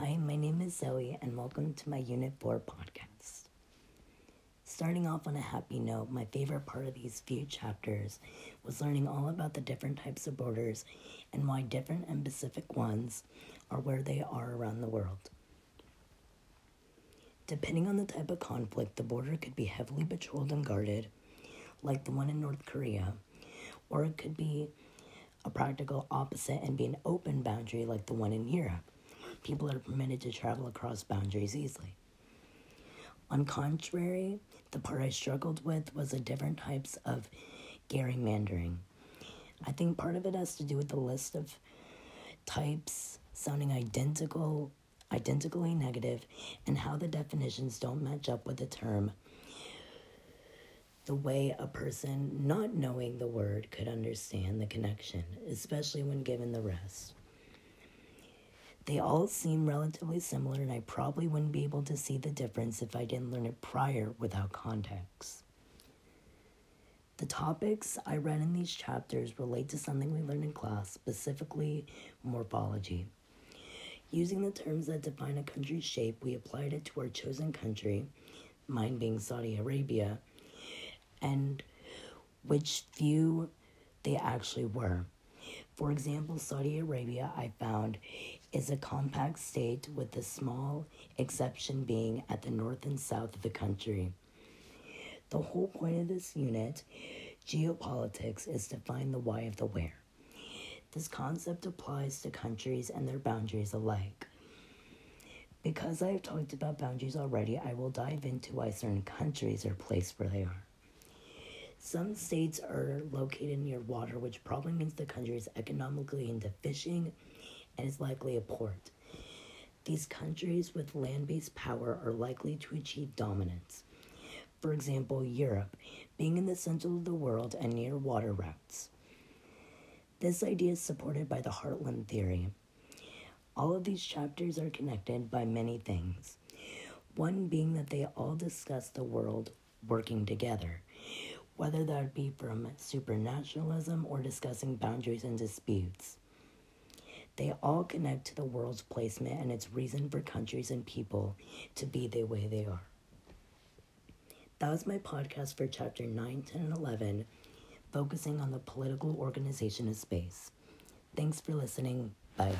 Hi, my name is Zoe, and welcome to my Unit 4 podcast. Starting off on a happy note, my favorite part of these few chapters was learning all about the different types of borders and why different and specific ones are where they are around the world. Depending on the type of conflict, the border could be heavily patrolled and guarded, like the one in North Korea, or it could be a practical opposite and be an open boundary like the one in Europe. People are permitted to travel across boundaries easily. On contrary, the part I struggled with was the different types of gerrymandering. I think part of it has to do with the list of types sounding identical identically negative, and how the definitions don't match up with the term the way a person not knowing the word could understand the connection, especially when given the rest. They all seem relatively similar, and I probably wouldn't be able to see the difference if I didn't learn it prior without context. The topics I read in these chapters relate to something we learned in class, specifically morphology. Using the terms that define a country's shape, we applied it to our chosen country, mine being Saudi Arabia, and which few they actually were. For example, Saudi Arabia, I found, is a compact state with a small exception being at the north and south of the country. The whole point of this unit, geopolitics, is to find the why of the where. This concept applies to countries and their boundaries alike. Because I have talked about boundaries already, I will dive into why certain countries are placed where they are. Some states are located near water, which probably means the country is economically into fishing and is likely a port. These countries with land based power are likely to achieve dominance. For example, Europe, being in the center of the world and near water routes. This idea is supported by the Heartland theory. All of these chapters are connected by many things. One being that they all discuss the world working together, whether that be from supranationalism or discussing boundaries and disputes. They all connect to the world's placement and its reason for countries and people to be the way they are. That was my podcast for chapter 9, 10, and 11 focusing on the political organization of space. Thanks for listening. Bye.